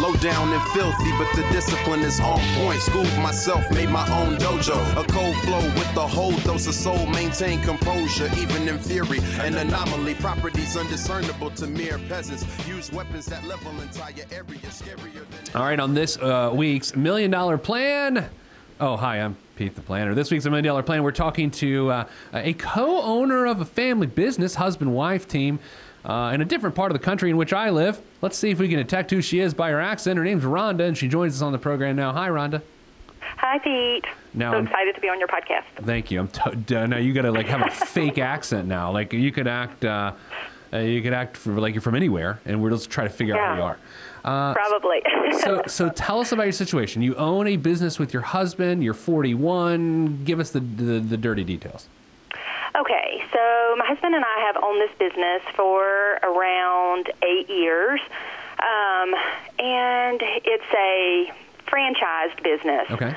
Low down and filthy, but the discipline is on point. Schooled myself, made my own dojo. A cold flow with the whole dose of soul. Maintain composure, even in fury. An anomaly, properties undiscernible to mere peasants. Use weapons that level entire areas. Scarier than. All right, on this uh, week's Million Dollar Plan. Oh, hi, I'm Pete the Planner. This week's a Million Dollar Plan, we're talking to uh, a co owner of a family business, husband wife team, uh, in a different part of the country in which I live. Let's see if we can detect who she is by her accent. Her name's Rhonda, and she joins us on the program now. Hi, Rhonda. Hi, Pete. Now so I'm- excited to be on your podcast. Thank you. I'm t- now you got to like have a fake accent now. Like you could act, uh, uh, you could act for, like you're from anywhere, and we're just trying to figure out who you are. Uh, Probably. so, so tell us about your situation. You own a business with your husband. You're 41. Give us the the, the dirty details. Okay, so my husband and I have owned this business for around eight years, um, and it's a franchised business. Okay.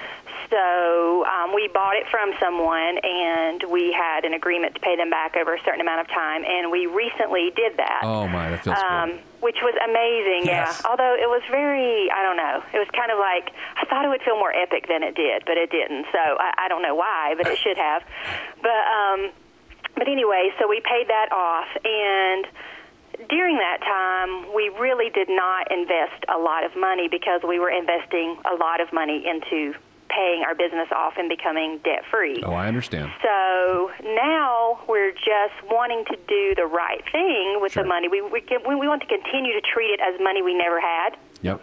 So um, we bought it from someone, and we had an agreement to pay them back over a certain amount of time, and we recently did that. Oh my, that feels um, good. which was amazing. Yes. Yeah. Although it was very, I don't know, it was kind of like I thought it would feel more epic than it did, but it didn't. So I, I don't know why, but it should have. But um, but anyway, so we paid that off, and during that time, we really did not invest a lot of money because we were investing a lot of money into paying our business off and becoming debt free. Oh, I understand. So now we're just wanting to do the right thing with Sure. the money. We, we, we we want to continue to treat it as money we never had Yep.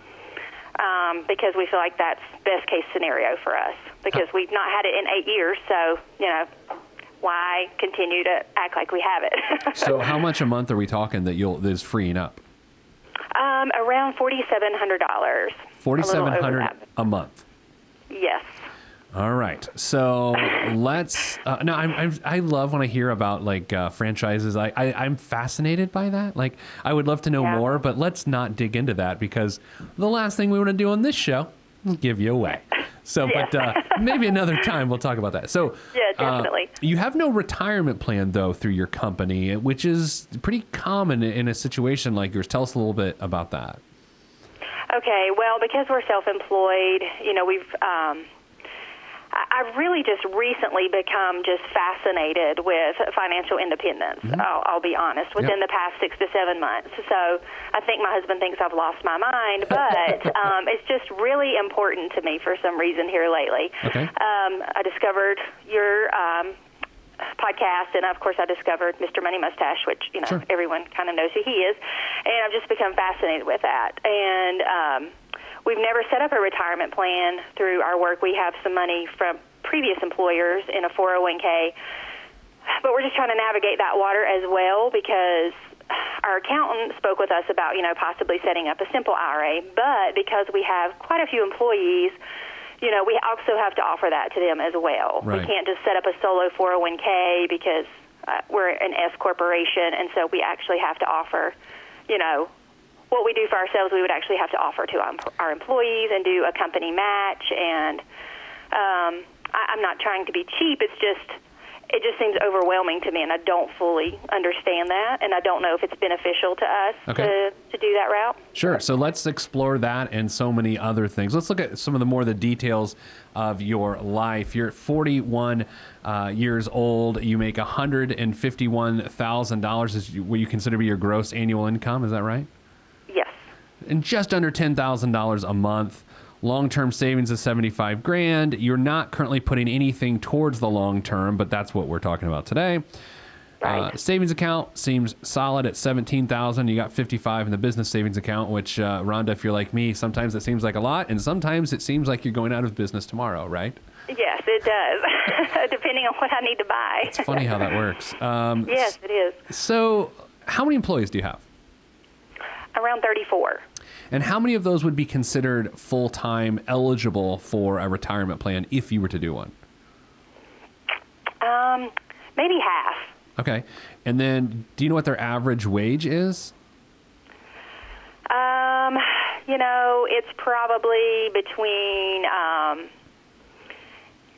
um, because we feel like that's best case scenario for us because we've not had it in eight years. So, you know, why continue to act like we have it? So, how much a month are we talking that you'll that is freeing up? um, around $4,700. Forty-seven over hundred that. a month. Yes. All right. So let's. Uh, no, I'm, I'm. I love when I hear about like uh, franchises. I, I I'm fascinated by that. Like, I would love to know Yeah. more, but let's not dig into that because the last thing we want to do on this show give you away. So, Yeah. but uh, maybe another time we'll talk about that. So, Yeah, uh, you have no retirement plan though through your company, which is pretty common in a situation like yours. Tell us a little bit about that. Okay, well, because we're self-employed, you know, we've. Um, I've really just recently become just fascinated with financial independence. I'll, I'll be honest, within Yep. the past six to seven months. So I think my husband thinks I've lost my mind, but um, it's just really important to me for some reason here lately. Okay. Um, I discovered your um, podcast, and of course, I discovered Mr. Money Mustache, which you know Sure. everyone kind of knows who he is, and I've just become fascinated with that. And um, we've never set up a retirement plan through our work. We have some money from previous employers in a 401k, but we're just trying to navigate that water as well because our accountant spoke with us about you know possibly setting up a simple IRA, but because we have quite a few employees you know, we also have to offer that to them as well. Right. We can't just set up a solo 401k because uh, we're an S corporation, and so we actually have to offer, you know, what we do for ourselves, we would actually have to offer to our, our employees and do a company match. And um, I, I'm not trying to be cheap. It's just it just seems overwhelming to me, and I don't fully understand that, and I don't know if it's beneficial to us Okay. to to do that route. Sure. So let's explore that and so many other things. Let's look at some of the more of the details of your life. You're 41 uh, years old. You make $151,000 is what you consider to be your gross annual income. Is that right? And just under $10,000 a month. Long-term savings is 75 grand. You're not currently putting anything towards the long term, but that's what we're talking about today. Uh, savings account seems solid at 17,000. You got 55 in the business savings account, which uh, Rhonda, if you're like me, sometimes it seems like a lot, and sometimes it seems like you're going out of business tomorrow, right? Yes, it does, depending on what I need to buy. It's funny how that works. Um, yes, it is. So, how many employees do you have? Around 34. And how many of those would be considered full time eligible for a retirement plan if you were to do one? Um, maybe half. Okay. And then, do you know what their average wage is? Um, you know, it's probably between. Um,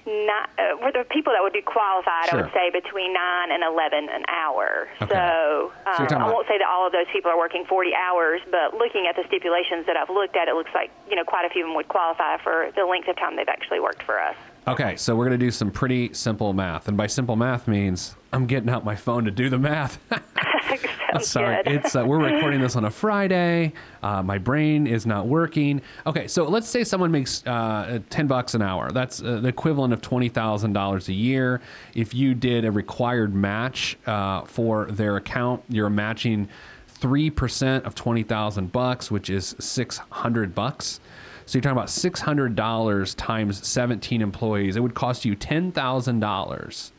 not, uh, for the people that would be qualified, Sure. I would say between nine and eleven an hour. Okay. So, So um, talking I won't say that all of those people are working forty hours, but looking at the stipulations that I've looked at, it looks like you know quite a few of them would qualify for the length of time they've actually worked for us. Okay, so we're going to do some pretty simple math. And by simple math means I'm getting out my phone to do the math. Sorry, it's uh, we're recording this on a Friday. Uh, my brain is not working. Okay, so let's say someone makes uh, ten bucks an hour. That's uh, the equivalent of twenty thousand dollars a year. If you did a required match uh, for their account, you're matching three percent of twenty thousand bucks, which is six hundred bucks. So you're talking about six hundred dollars times seventeen employees. It would cost you ten thousand dollars,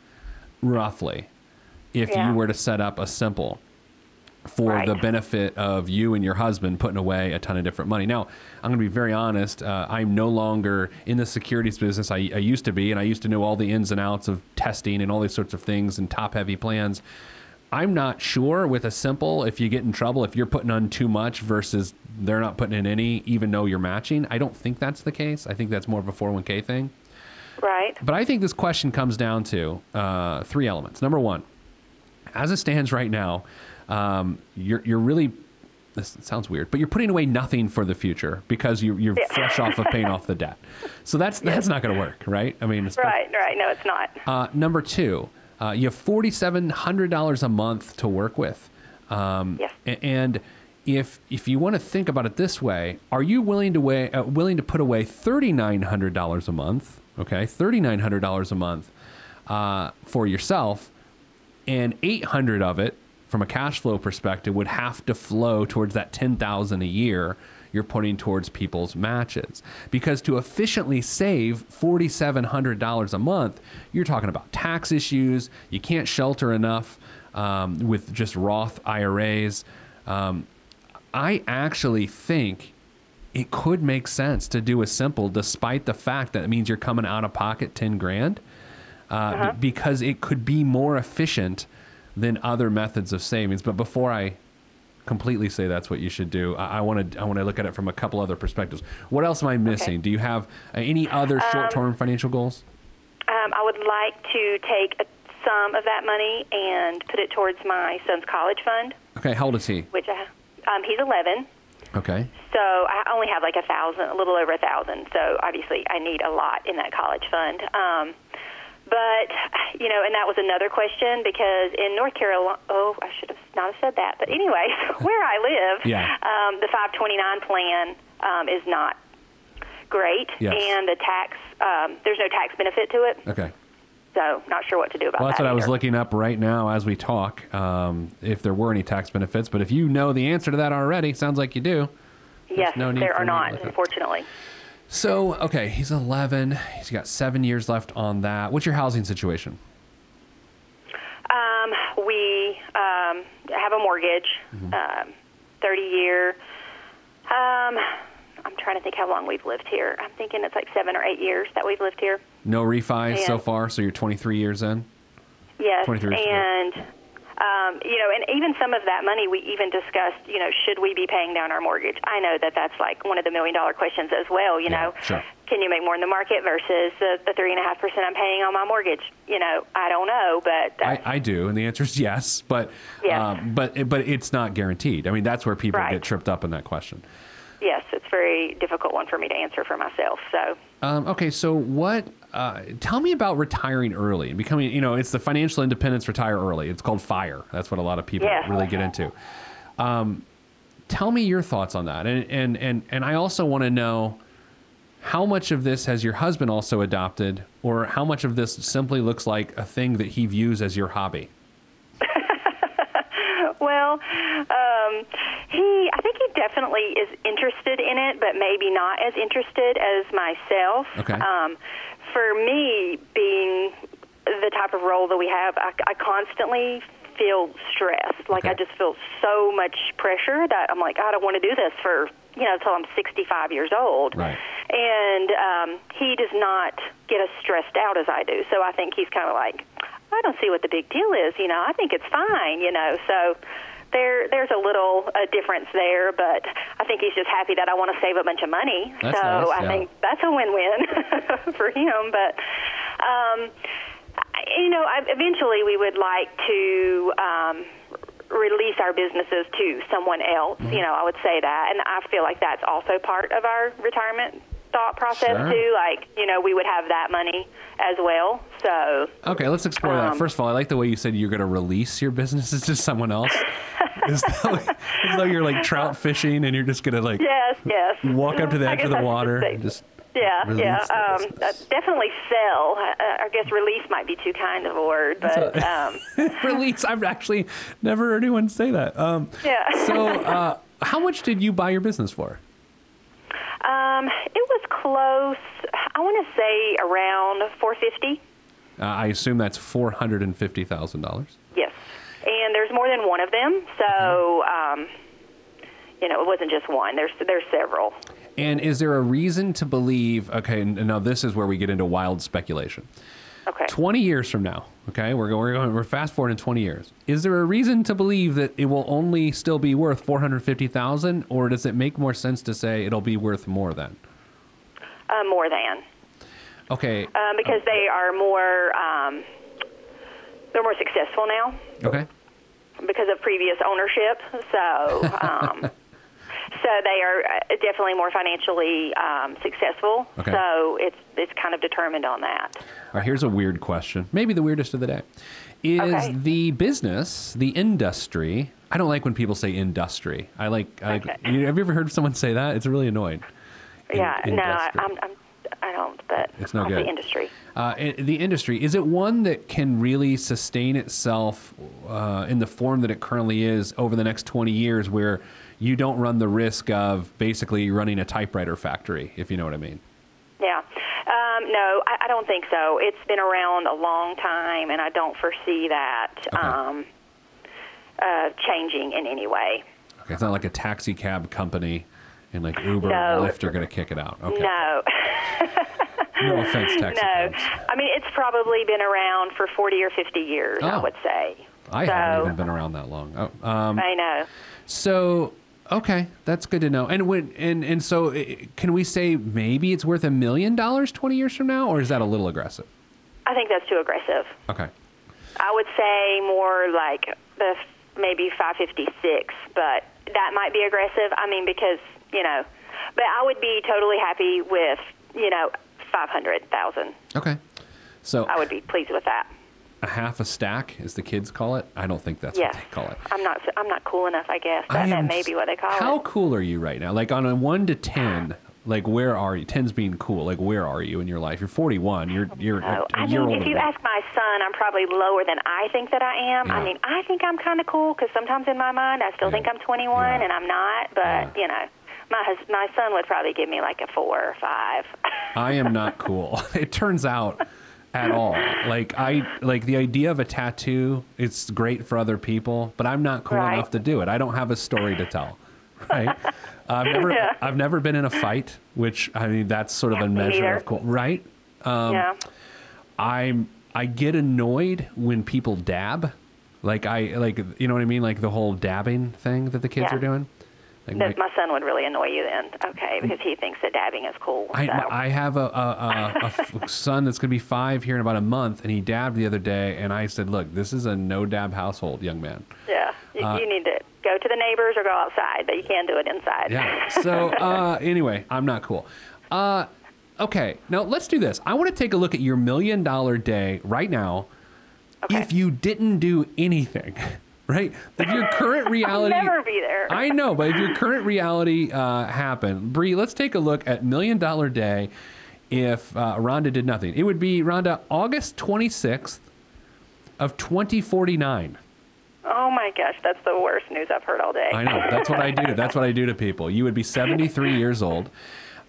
roughly, if Yeah. you were to set up a simple for Right. the benefit of you and your husband putting away a ton of different money. Now, I'm going to be very honest. Uh, I'm no longer in the securities business. I, I used to be, and I used to know all the ins and outs of testing and all these sorts of things and top heavy plans. I'm not sure with a simple if you get in trouble if you're putting on too much versus they're not putting in any, even though you're matching. I don't think that's the case. I think that's more of a 401k thing. right. But I think this question comes down to uh, three elements. Number one, as it stands right now, um, you're you're really this sounds weird, but you're putting away nothing for the future because you, you're Yeah. fresh off of paying off the debt. So that's that's not going to work, right? I mean, it's- Right. Right. No, it's not. uh, number two, uh, you have forty seven hundred dollars a month to work with, um, Yes. and if if you want to think about it this way, are you willing to weigh, uh, willing to put away thirty nine hundred dollars a month? Okay, thirty nine hundred dollars a month uh, for yourself, and eight hundred of it from a cash flow perspective would have to flow towards that 10,000 a year you're putting towards people's matches. Because to efficiently save $4700 a month you're talking about tax issues. You can't shelter enough um, with just roth iras um, i actually think it could make sense to do a simple despite the fact that it means you're coming out of pocket 10 grand uh, b- because it could be more efficient than other methods of savings. But before I completely say that's what you should do, I want to I want to look at it from a couple other perspectives. What else am I missing? Do you have uh, any other short-term financial goals? Um, I would like to take a, some of that money and put it towards my son's college fund, Okay, how old is he? which I, um, he's 11. Okay, So I only have like a thousand, a little over a thousand. So obviously, I need a lot in that college fund. Um, but you know, and that was another question because in North Carolina, oh, I should have not have said that. But anyway, where I live, Yeah. um, the 529 plan um, is not great, Yes. and the tax um, there's no tax benefit to it. okay. So not sure what to do about that. Well, that's that. what I was looking up right now as we talk. Um, if there were any tax benefits, but if you know the answer to that already, sounds like you do. Yes, no there are not, unfortunately. So, okay, he's 11. He's got seven years left on that. What's your housing situation? Um, we um, have a mortgage, Mm-hmm. um, 30 year. Um, I'm trying to think how long we've lived here. I'm thinking it's like seven or eight years that we've lived here. No refi so far, so you're 23 years in. Yes, 23 years, and um, you know, and even some of that money, we even discussed. You know, should we be paying down our mortgage? I know that that's like one of the million dollar questions as well. You Yeah, know, sure. can you make more in the market versus the, the three and a half percent I'm paying on my mortgage? You know, I don't know, but I, I do, and the answer is yes, but Yes. um, but but it's not guaranteed. I mean, that's where people Right. get tripped up in that question. yes, it's a very difficult one for me to answer for myself. So. Um, okay, so what? Uh, tell me about retiring early and becoming. You know, it's the financial independence retire early. It's called FIRE. That's what a lot of people really get into. Um, tell me your thoughts on that, and and and and I also want to know how much of this has your husband also adopted, or how much of this simply looks like a thing that he views as your hobby. Well, um, he, I think he definitely is interested in it, but maybe not as interested as myself. Okay. Um, for me, being the type of role that we have, I, I constantly feel stressed. Like Okay. I just feel so much pressure that I'm like, I don't want to do this for you know until I'm 65 years old. Right. And um, he does not get as stressed out as I do. So I think he's kind of like, I don't see what the big deal is. You know, I think it's fine. You know, so there there's a little uh, difference there, but I think he's just happy that I want to save a bunch of money. That's so nice, I yeah. think that's a win-win for him. But um, you know, I, eventually we would like to. Um, release our businesses to someone else Mm-hmm. you know i would say that and i feel like that's also part of our retirement thought process Sure. too like you know we would have that money as well so Okay, let's explore that. Um, First of all, I like the way you said you're going to release your businesses to someone else. That like, as though you're like trout fishing and you're just going to like yes yes walk up to the edge of the water and just Yeah, yeah. Um, uh, definitely sell. Uh, I guess release might be too kind of a word, but um, release. I've actually never heard anyone say that. Um, yeah. so, uh, how much did you buy your business for? Um, it was close. I want to say around 450. Uh, I assume that's four hundred and fifty thousand dollars. Yes, and there's more than one of them, so um, you know it wasn't just one. There's there's several. And is there a reason to believe? Okay, and now this is where we get into wild speculation. Okay. 20 years from now, okay, we're going, we're going, we're fast forward in 20 years. Is there a reason to believe that it will only still be worth 450,000 or does it make more sense to say it'll be worth more than? Uh, more than. Okay. Um, because they are more um, they're more successful now. Okay. because of previous ownership. So, um, so they are uh, definitely more financially um, successful. Okay. So it's it's kind of determined on that. All right, here's a weird question. Maybe the weirdest of the day. Is Okay. the business, the industry, I don't like when people say industry. I like, I Okay. you, have you ever heard someone say that? It's really annoying. In- yeah. No, I, I'm, I'm I don't. But It's no good. say industry. Uh, the industry is it one that can really sustain itself uh, in the form that it currently is over the next 20 years where you don't run the risk of basically running a typewriter factory if you know what i mean Yeah. Um, no, I, I don't think so. It's been around a long time, and I don't foresee that Okay. um, uh, changing in any way. okay it's not like a taxi cab company and like uber No. and lyft are going to kick it out okay No. no offense taxi No, cabs I mean it's probably been around for forty or fifty years. I Oh. would say. i so, haven't even been around that long oh, um, I know. So okay, that's good to know. And when and and so can we say maybe it's worth a million dollars twenty years from now, or is that a little aggressive? I think that's too aggressive. Okay, I would say more like the f- maybe five fifty six, but that might be aggressive. I mean because you know, but I would be totally happy with you know five hundred thousand. okay. So I would be pleased with that. A half a stack, as the kids call it. I don't think that's Yes. what they call it. I'm not. I'm not cool enough. I guess I that, that am may be what they call How it. cool are you right now? Like on a one to ten, ah. like where are you? Ten's being cool. Like where are you in your life? You're 41. You're oh, you're Oh, I mean, if you ask my son, I'm probably lower than I think that I am. Yeah. I mean, I think I'm kind of cool because sometimes in my mind I still Yeah. think I'm 21 Yeah. and I'm not. But you know, my hus- my son would probably give me like a four or five. I am not cool. It turns out at all. Like I like the idea of a tattoo. It's great for other people, but I'm not cool Right. enough to do it. I don't have a story to tell. Right? I've never Yeah. I've never been in a fight, which I mean that's sort of a measure of cool. Right? Um, yeah. I'm I get annoyed when people dab. Like I like you know what I mean? Like the whole dabbing thing that the kids Yeah. are doing. Like That my- my son would really annoy you then, okay, because he thinks that dabbing is cool. I, so. I have a, a, a, a f- son that's going to be five here in about a month, and he dabbed the other day, and I said, "Look, this is a no dab household, young man." yeah, you, uh, you need to go to the neighbors or go outside, but you can't do it inside. Yeah. So uh, anyway, I'm not cool. Uh, okay, now let's do this. I want to take a look at your million dollar day right now. Okay. If you didn't do anything, right? If your current reality, I'll never be there. I know, but if your current reality uh, happened, Bree, let's take a look at Million Dollar Day. If uh, Rhonda did nothing, it would be Rhonda August 26th of 2049. oh my gosh, that's the worst news I've heard all day. I know. That's what I do. That's what I do to people. You would be 73 years old.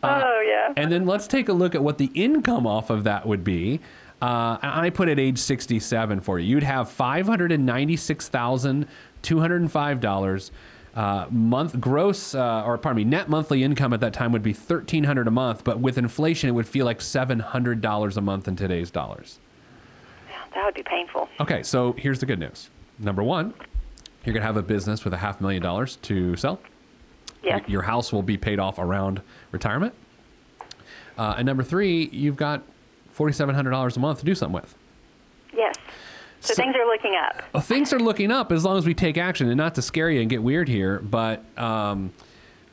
oh yeah. And then let's take a look at what the income off of that would be. Uh, I put at age 67 for you. You'd have $596,205. Uh, month gross, uh, or pardon me, net monthly income at that time would be 1300 a month, but with inflation, it would feel like $700 a month in today's dollars. that would be painful. Okay, so here's the good news. Number one, You're going to have a business with a half million dollars to sell. Yes. Your house will be paid off around retirement. Uh, and number three, you've got $4,700 a month to do something with. Yes. So, So- things are looking up. Well, Uh, things are looking up as long as we take action, and not to scare you and get weird here, but um,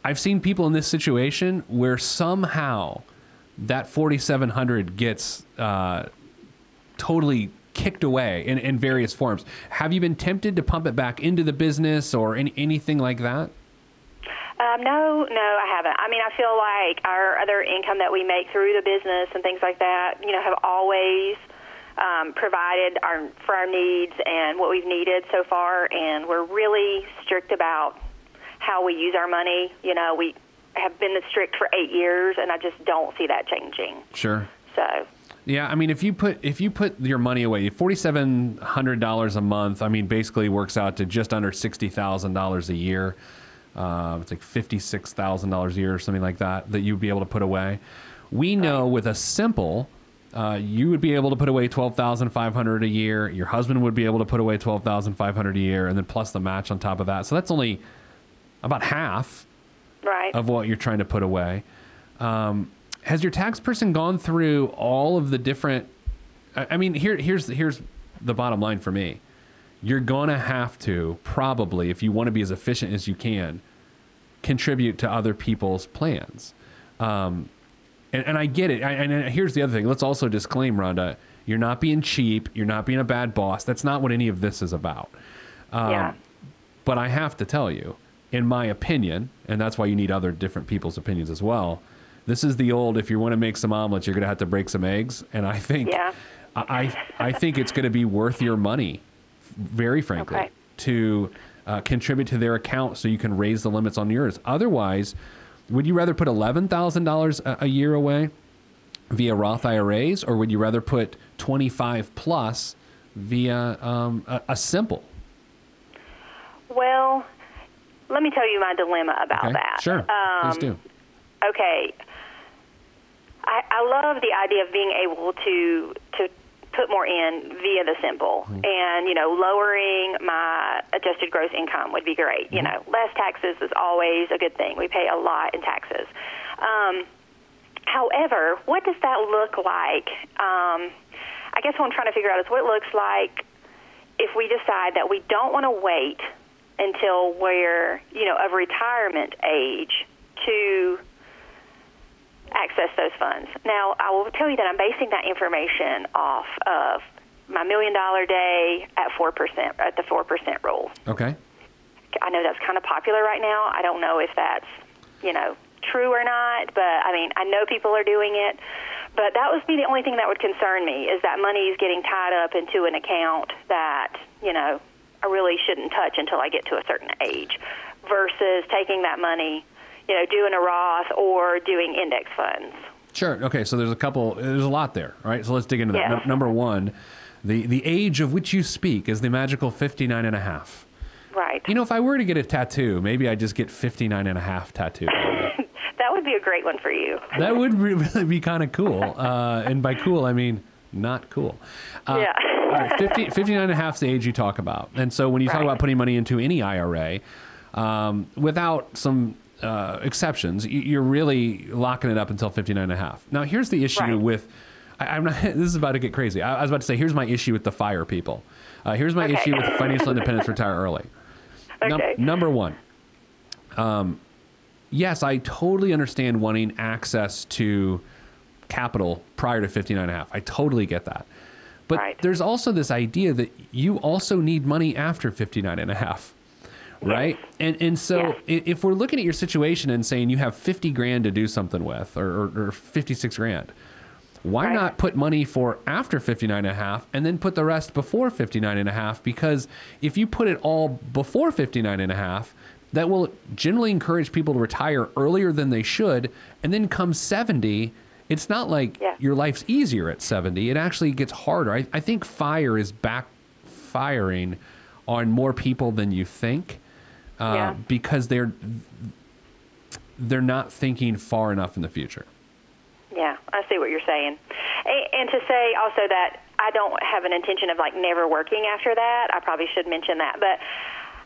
I've seen people in this situation where somehow that 4,700 gets uh, totally kicked away in, in various forms. Have you been tempted to pump it back into the business or any, anything like that? Um, no, no, I haven't. I mean, I feel like our other income that we make through the business and things like that, you know, have always um, provided our for our needs and what we've needed so far, and we're really strict about how we use our money. You know, we have been strict for eight years, and I just don't see that changing. Sure. So, Yeah, I mean, if you put if you put your money away, forty seven hundred dollars a month, I mean, basically works out to just under sixty thousand dollars a year. Uh, it's like fifty six thousand dollars a year or something like that that you'd be able to put away. We know with a simple, uh, you would be able to put away twelve thousand five hundred a year. Your husband would be able to put away twelve thousand five hundred a year, and then plus the match on top of that. So that's only about half right. of what you're trying to put away. Um, has your tax person gone through all of the different? I I mean, here, here's here's the bottom line for me. You're gonna have to probably, if you want to be as efficient as you can, contribute to other people's plans. Um, and, and I get it. I, and here's the other thing. Let's also disclaim, Rhonda. You're not being cheap. You're not being a bad boss. That's not what any of this is about. Um, yeah. But I have to tell you, in my opinion, and that's why you need other different people's opinions as well. This is the old: if you want to make some omelets, you're going to have to break some eggs. And I think, Yeah. I I think it's going to be worth your money, very frankly, Okay. to uh, contribute to their account so you can raise the limits on yours. Otherwise, would you rather put eleven thousand dollars a year away via Roth IRAs, or would you rather put twenty five plus via um, a, a simple? Well, let me tell you my dilemma about Okay, that. sure, please Um, do. okay I, I love the idea of being able to to put more in via the simple. And you know lowering my adjusted gross income would be great. You know less taxes is always a good thing. We pay a lot in taxes. Um, however what does that look like? Um, i guess what i'm trying to figure out is what it looks like if we decide that we don't want to wait until we're you know of retirement age to access those funds. Now, I will tell you that I'm basing that information off of my million dollar day at 4%, at the 4% rule. Okay. I know that's kind of popular right now. I don't know if that's, you know, true or not, but I mean, I know people are doing it. But that would be the only thing that would concern me is that money is getting tied up into an account that, you know, I really shouldn't touch until I get to a certain age versus taking that money, you know, doing a Roth or doing index funds. Sure. Okay. So there's a couple. There's a lot there. Right. So let's dig into that. Yeah. Num- number one, the the age of which you speak is the magical 59 and a half. Right. You know, if I were to get a tattoo, maybe I just get 59 and a half tattooed. that would be a great one for you. that would really be kind of cool. Uh, and by cool, I mean not cool. Uh, Yeah. all right, 50, 59 and a half is the age you talk about. And so when you talk about putting money into any IRA, um, without some uh, exceptions, you're really locking it up until 59 and a half. Now, here's the issue Right. with, I, I'm not, this is about to get crazy. I, I was about to say, here's my issue with the fire people. Uh, here's my Okay. issue with financial independence, retire early. Num- Okay. number one, um, yes, I totally understand wanting access to capital prior to 59 and a half. I totally get that. But Right. there's also this idea that you also need money after 59 and a half. Right? And and so if we're looking at your situation and saying you have 50 grand to do something with or, or, or 56 grand, why Right. not put money for after 59 and a half and then put the rest before 59 and a half? Because if you put it all before 59 and a half, that will generally encourage people to retire earlier than they should. And then come 70, it's not like Yeah. your life's easier at 70. It actually gets harder. I, I think fire is backfiring on more people than you think uh, Yeah. because they're they're not thinking far enough in the future. Yeah, I see what you're saying. And, and to say also that I don't have an intention of like never working after that, I probably should mention that. But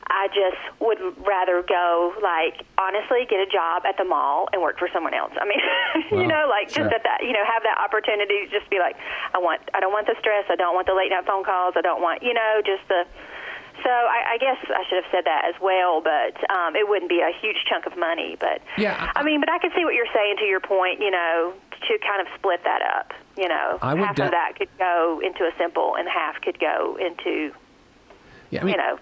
I just would rather go, like, honestly, get a job at the mall and work for someone else. I mean, Well, you know, like sure. just at that, you know, have that opportunity to just be like, I want, I don't want the stress. I don't want the late night phone calls. I don't want, you know, just the. So I, I guess I should have said that as well, but um, it wouldn't be a huge chunk of money. But Yeah, I- I mean, but I can see what you're saying to your point. You know, to kind of split that up. You know, I would half de- of that could go into a simple, and half could go into Yeah, I mean, you know,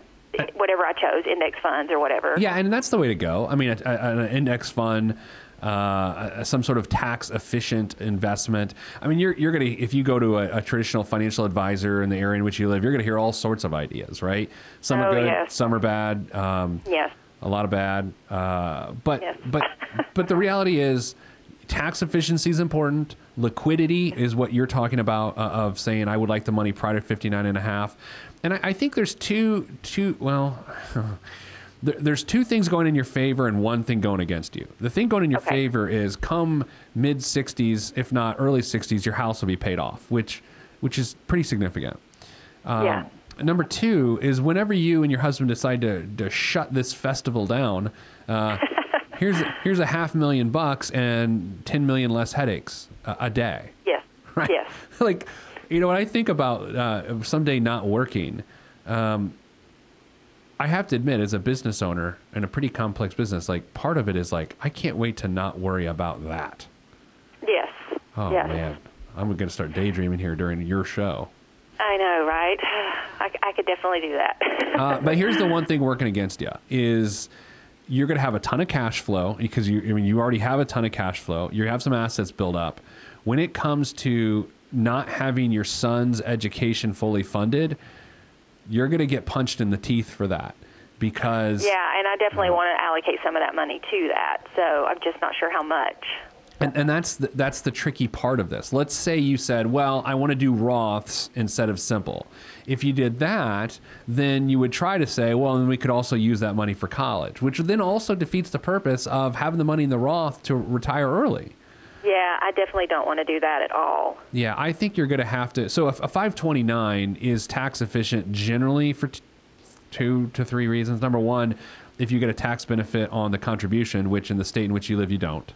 whatever I chose, index funds or whatever. Yeah, and that's the way to go. I mean, an index fund, uh, some sort of tax efficient investment. I mean, you're you're gonna if you go to a, a traditional financial advisor in the area in which you live, you're gonna hear all sorts of ideas, right? Some are Oh, good, yes. some are bad. Um, Yes. a lot of bad. Uh, but Yes. but but the reality is, tax efficiency is important. Liquidity is what you're talking about uh, of saying I would like the money prior to 59 and a half. And I, I think there's two two well. there- There's two things going in your favor and one thing going against you. The thing going in your Okay. favor is come mid 60s, if not early 60s, your house will be paid off, which which is pretty significant. Um, Yeah. Number two is whenever you and your husband decide to, to shut this festival down, uh, here's here's a half million bucks and ten million less headaches a, a day. Yes. Right? Yes. like, you know, when I think about uh, someday not working, um, I have to admit, as a business owner in a pretty complex business, like part of it is like I can't wait to not worry about that. Yes. Oh yes. man, I'm going to start daydreaming here during your show. I know, right? I, I could definitely do that. Uh, but here's the one thing working against you is you're going to have a ton of cash flow because you I mean you already have a ton of cash flow. You have some assets built up. When it comes to not having your son's education fully funded, you're going to get punched in the teeth for that because yeah, and I definitely want to allocate some of that money to that. So I'm just not sure how much. And, and that's the, that's the tricky part of this. Let's say you said, "Well, I want to do Roths instead of simple." If you did that, then you would try to say, "Well, then we could also use that money for college," which then also defeats the purpose of having the money in the Roth to retire early. Yeah, I definitely don't want to do that at all. Yeah, I think you're going to have to. So, if a 529 is tax efficient generally for t- two to three reasons. Number one, if you get a tax benefit on the contribution, which in the state in which you live, you don't.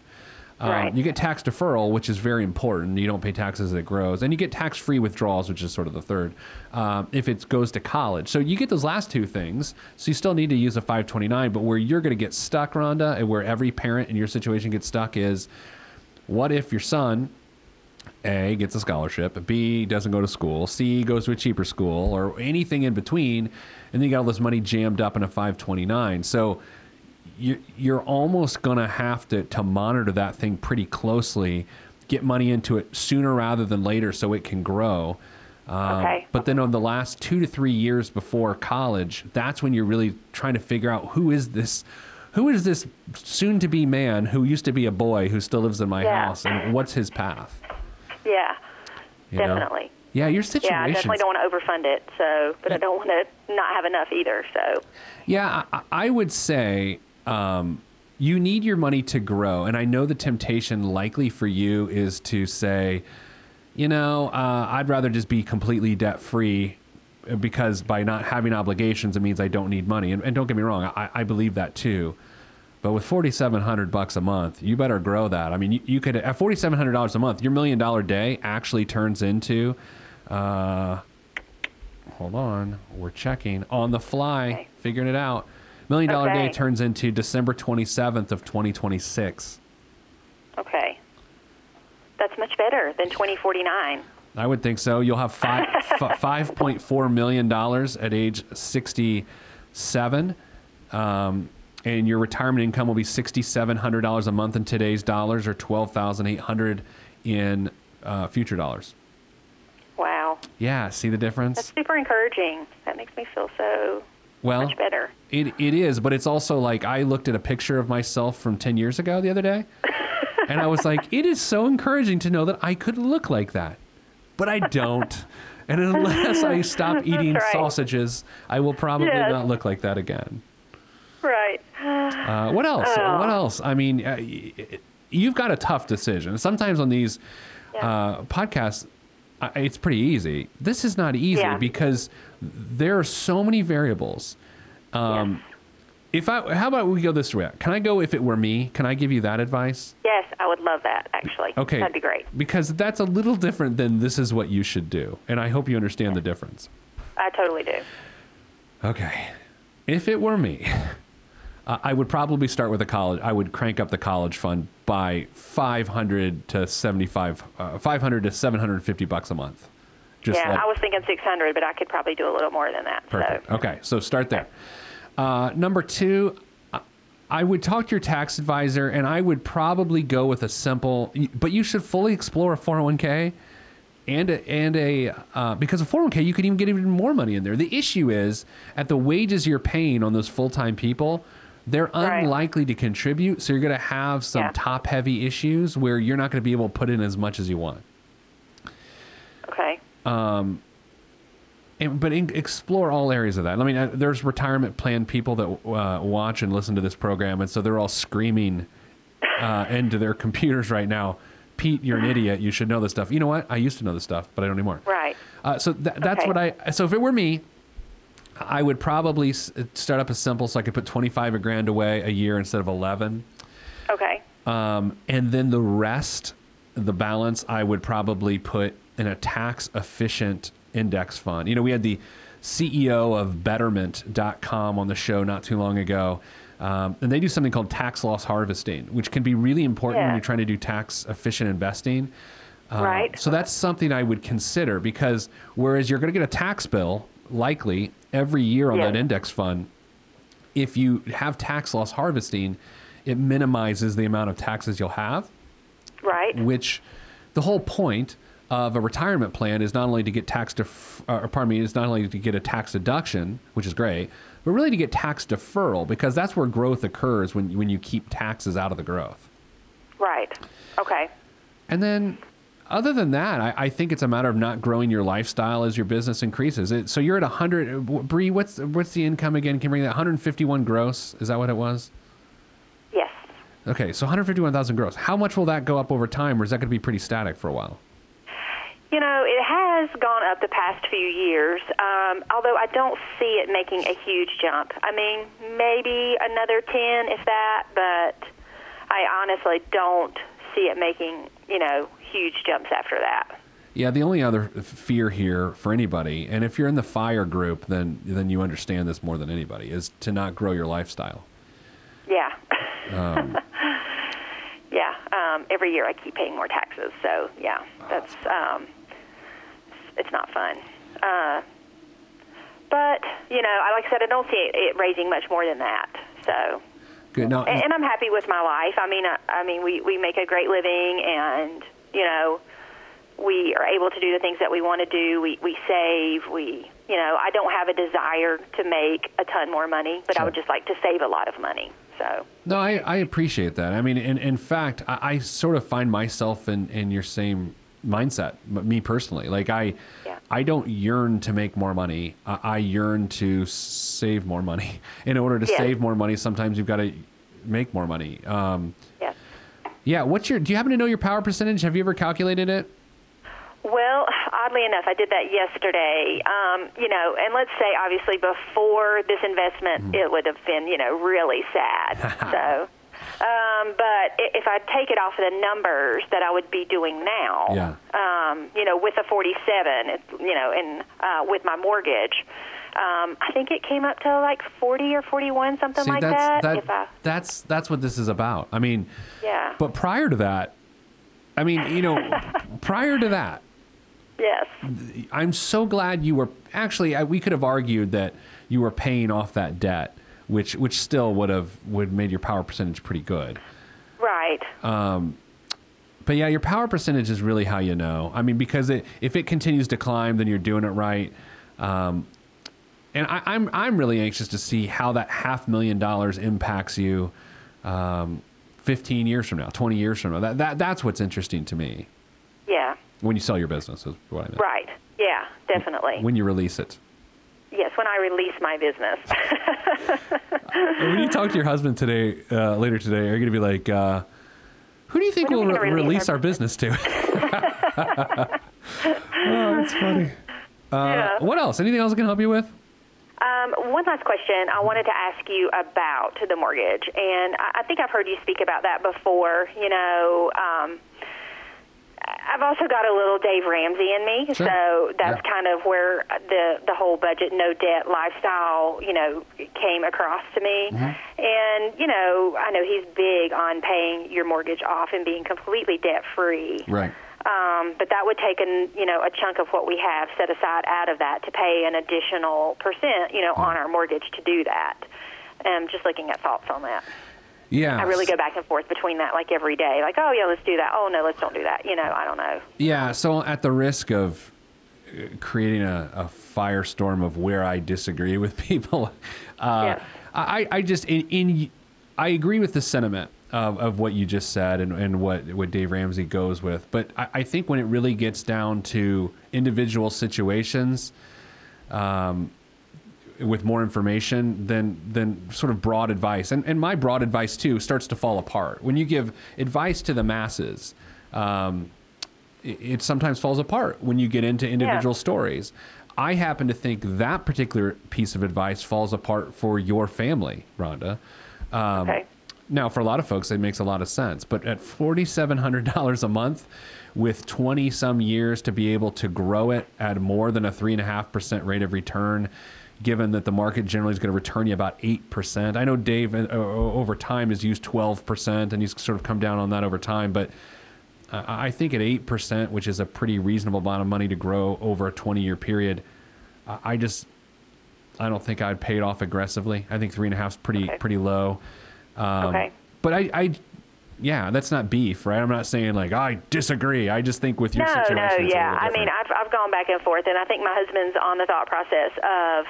Um, Right. You get tax deferral, which is very important. You don't pay taxes as it grows, and you get tax-free withdrawals, which is sort of the third. Um, if it goes to college, so you get those last two things. So you still need to use a 529, but where you're going to get stuck, Rhonda, and where every parent in your situation gets stuck is, what if your son a gets a scholarship, B doesn't go to school, C goes to a cheaper school, or anything in between, and then you got all this money jammed up in a 529. So you're, you're almost going to have to to monitor that thing pretty closely, get money into it sooner rather than later so it can grow. Um, Okay. But then on the last two to three years before college, that's when you're really trying to figure out who is this. Who is this soon-to-be man who used to be a boy who still lives in my Yeah. house, and what's his path? Yeah, you know? definitely. Yeah, your situation. Yeah, I definitely don't want to overfund it. So, but I don't want to not have enough either. So, Yeah, I, I would say um, you need your money to grow, and I know the temptation likely for you is to say, you know, uh, I'd rather just be completely debt free because by not having obligations, it means I don't need money. And, and don't get me wrong, I, I believe that too. But with forty seven hundred bucks a month, you better grow that. I mean, you, you could at forty seven hundred dollars a month, your million dollar day actually turns into. Uh, hold on, we're checking on the fly, Okay. figuring it out. Million dollar day turns into December twenty seventh of twenty twenty six. okay, that's much better than 2049. I would think so. You'll have five five point four million dollars at age sixty seven, um, and your retirement income will be sixty seven hundred dollars a month in today's dollars, or twelve thousand eight hundred in uh, future dollars. Wow, Yeah, see the difference? that's super encouraging. That makes me feel so well, much better. It it is, but it's also like I looked at a picture of myself from ten years ago the other day, and I was like, it is so encouraging to know that I could look like that, but I don't. And unless I stop eating right. sausages, I will probably Yes. not look like that again. Right. Uh, what else? Oh. What else? I mean, uh, you've got a tough decision. Sometimes on these uh, podcasts, it's pretty easy. This is not easy Yeah. because there are so many variables. Um, yes. If I, how about we go this way? Can I go if it were me? Can I give you that advice? Yes, I would love that. Actually, Okay. that'd be great. Because that's a little different than this is what you should do, and I hope you understand the difference. I totally do. Okay. If it were me, uh, I would probably start with a college. I would crank up the college fund by 500 to 75, uh, 500 to 750 bucks a month. Just yeah, like- I was thinking 600, but I could probably do a little more than that. Perfect. So. Okay, so start there. Uh, number two, I- would talk to your tax advisor, and I would probably go with a simple. But you should fully explore a 401k and a, and a uh, because a 401k you could even get even more money in there. The issue is at the wages you're paying on those full time people. They're Right. unlikely to contribute, so you're going to have some Yeah. top heavy issues where you're not going to be able to put in as much as you want. Okay. And, but in, explore all areas of that. I mean, uh, there's retirement plan people that uh, watch and listen to this program, and so they're all screaming uh, into their computers right now. Pete, you're an idiot. You should know this stuff. You know what? I used to know this stuff, but I don't anymore. Right. Uh, so th- that's Okay. what I. So if it were me, I would probably s- start up a simple, so I could put 25 a grand away a year instead of 11 Okay. um, and then the rest, the balance, I would probably put in a tax efficient index fund. You know, we had the CEO of Betterment.com on the show not too long ago. Um, and they do something called tax loss harvesting, which can be really important when you're trying to do tax efficient investing. Uh, Right. So that's something I would consider because whereas you're going to get a tax bill likely every year on Yeah. that index fund, if you have tax loss harvesting, it minimizes the amount of taxes you'll have, Right. which the whole point of a retirement plan is not only to get tax def- or pardon me, is not only to get a tax deduction, which is great, but really to get tax deferral because that's where growth occurs when when you keep taxes out of the growth. Right. Okay. And then, other than that, I, I think it's a matter of not growing your lifestyle as your business increases. It, so you're at 100. Bree, what's what's the income again? Can you bring that 151 gross? Is that what it was? Yes. Okay, so 151,000 gross. How much will that go up over time, or is that going to be pretty static for a while? You know, it has gone up the past few years, um, although I don't see it making a huge jump. I mean, maybe another 10, if that, but I honestly don't see it making, you know, huge jumps after that. Yeah, the only other fear here for anybody, and if you're in the fire group, then then you understand this more than anybody, is to not grow your lifestyle. Yeah. yeah. Um, every year I keep paying more taxes, so yeah, that's um, it's not fun. Uh, but you know, I like I said, I don't see it, it raising much more than that. So, Good. Now, and, and I'm happy with my life. I mean, I, I mean, we we make a great living, and you know, we are able to do the things that we want to do. We we save. We you know, I don't have a desire to make a ton more money, but I would just like to save a lot of money. So. no, I, I appreciate that. I mean, in, in fact, I, I sort of find myself in, in your same mindset, me personally. Like, I, Yeah. I don't yearn to make more money. I, I yearn to save more money. In order to Yes. save more money, sometimes you've got to make more money. Um, Yes. yeah. What's your? Do you happen to know your power percentage? Have you ever calculated it? Well, oddly enough, I did that yesterday. Um, you know, and let's say obviously before this investment, Mm-hmm. it would have been you know really sad. so, um, but if I take it off of the numbers that I would be doing now, Yeah. um, you know, with a 47, you know, and uh, with my mortgage. Um, I think it came up to like 40 or 41, something See, like that's that. that, if I, that's that's what this is about. I mean, yeah. but prior to that, I mean, you know, prior to that, yes. I'm so glad you were actually. I, we could have argued that you were paying off that debt, which which still would have would made your power percentage pretty good. Right. But yeah, your power percentage is really how you know. I mean, because it, if it continues to climb, then you're doing it right. Um, and I, I'm I'm really anxious to see how that half million dollars impacts you, um, 15 years from now, 20 years from now. That that that's what's interesting to me yeah. when you sell your business. Is what I meant. Right. Yeah. Definitely. When you release it. Yes, when I release my business. when you talk to your husband today, uh, later today, are you going to be like, uh, who do you think will we re- release release our our business to? oh, that's funny. Uh, yeah. What else? Anything else I can help you with? Um, one last question. I wanted to ask you about the mortgage, and I, I think I've heard you speak about that before. You know, um, I've also got a little Dave Ramsey in me, Sure. so that's Yeah. kind of where the the whole budget, no debt lifestyle, you know, came across to me. Mm-hmm. And you know, I know he's big on paying your mortgage off and being completely debt free. Right. Um, but that would take an you know a chunk of what we have set aside out of that to pay an additional percent, you know, on our mortgage to do that. Um, just looking at thoughts on that. Yeah. I really go back and forth between that like every day. Like, oh yeah, let's do that. Oh no, let's don't do that. You know, I don't know. Yeah, so at the risk of uh, creating a, a firestorm of where I disagree with people, uh, Yes. I, I just in, in I agree with the sentiment of, of what you just said and, and what, what Dave Ramsey goes with, but I, I think when it really gets down to individual situations, um, with more information than than sort of broad advice. And and my broad advice too starts to fall apart when you give advice to the masses. Um, it, it sometimes falls apart when you get into individual stories. I happen to think that particular piece of advice falls apart for your family, Rhonda. Um, Okay. Now, for a lot of folks, it makes a lot of sense. But at $4,700 a month with 20 some years to be able to grow it at more than a 3.5% rate of return, given that the market generally is going to return you about 8%. I know Dave uh, over time has used 12% and he's sort of come down on that over time. But I I think at 8%, which is a pretty reasonable amount of money to grow over a 20 year period, I I just, I don't think I'd pay it off aggressively. I think three and a half is pretty, Okay. pretty low. Um, Okay. But I, I, yeah, that's not beef, right? I'm not saying like I disagree. I just think with your no, situation, no, a yeah. I mean. I've I've gone back and forth, and I think my husband's on the thought process of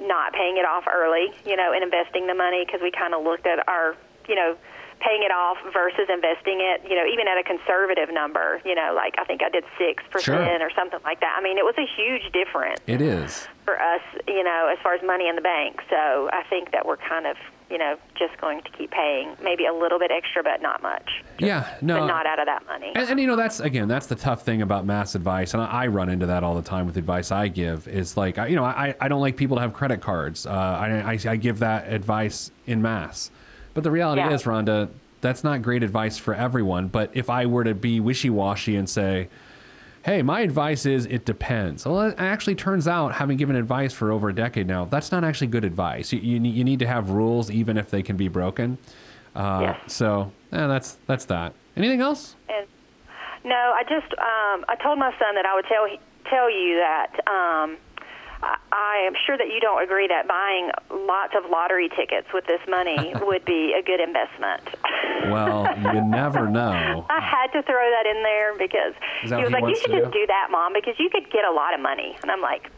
not paying it off early, you know, and investing the money because we kind of looked at our, you know, paying it off versus investing it, you know, even at a conservative number, you know, like I think I did six Sure. percent or something like that. I mean, it was a huge difference it is. for us, you know, as far as money in the bank. So I think that we're kind of, you know, just going to keep paying maybe a little bit extra, but not much, Yeah, no. but not out of that money. And, and you know that's again that's the tough thing about mass advice, and I, I run into that all the time with advice I give. Is like I, you know I, I don't like people to have credit cards. Uh, I, I I give that advice in mass, but the reality Yeah. is, Rhonda, that's not great advice for everyone. But if I were to be wishy washy and say, hey, my advice is it depends. Well, it actually turns out, having given advice for over a decade now, that's not actually good advice. You, you, need, you need to have rules, even if they can be broken. Uh, Yes. So, eh, that's that's that. Anything else? And no, I just um, I told my son that I would tell tell you that um, I, am sure that you don't agree that buying lots of lottery tickets with this money would be a good investment. Well, you never know. I had to throw that in there because he was he like, "You should just do?" do that, mom, because you could get a lot of money." And I'm like,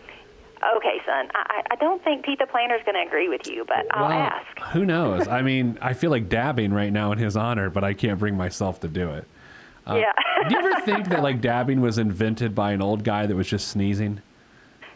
"Okay, son, I, I don't think Pete the is going to agree with you, but I'll well, ask." who knows? I mean, I feel like dabbing right now in his honor, but I can't bring myself to do it. Uh, yeah. Do you ever think that like dabbing was invented by an old guy that was just sneezing?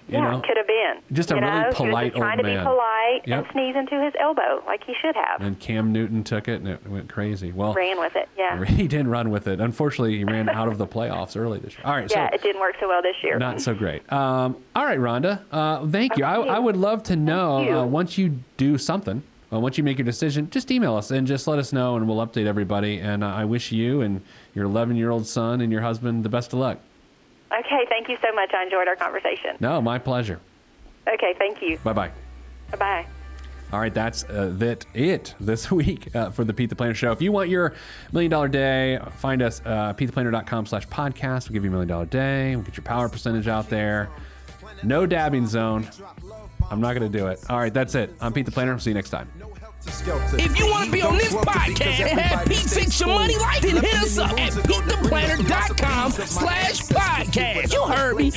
You yeah, know, could have been. Just a you really know? he was polite just trying old to be polite Yep. and sneeze into his elbow like he should have. and Cam Newton took it and it went crazy. Well, Ran with it, yeah. he didn't run with it. Unfortunately, he ran out of the playoffs early this year. All right, Yeah, so it didn't work so well this year. not so great. Um, all right, Rhonda. Uh, thank you. I, I would love to know uh, once you do something, uh, once you make your decision, just email us and just let us know, and we'll update everybody. And uh, I wish you and your 11 year old son and your husband the best of luck. Okay, thank you so much. I enjoyed our conversation. No, my pleasure. Okay, thank you. Bye bye. Bye bye. All right, that's uh, that it this week uh, for the Pete the Planner Show. If you want your million dollar day, find us uh, petetheplanner.com slash podcast. We'll give you a million dollar day. We'll get your power percentage out there. No dabbing zone. I'm not going to do it. All right, that's it. I'm Pete the Planner. See you next time. If you want to be on this podcast and have Pete fix your money life, then hit us up at PeteThePlanner.com slash podcast. You heard me.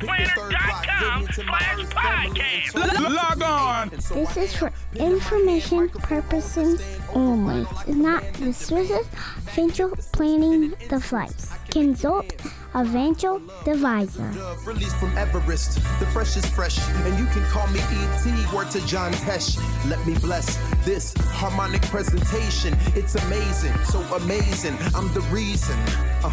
PeteThePlanner.com slash podcast. Log on. This is for information purposes only. It's not the Swiss financial planning device. Consult a financial advisor. Released from Everest. The fresh is fresh, and you can call me ET. Word to John Tesh. Let me bless this harmonic presentation. It's amazing, so amazing. I'm the reason. Uh,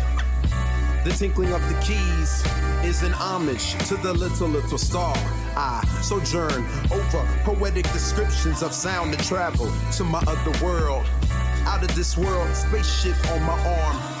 The tinkling of the keys is an homage to the little, little star. I sojourn over poetic descriptions of sound and travel to my other world. Out of this world, spaceship on my arm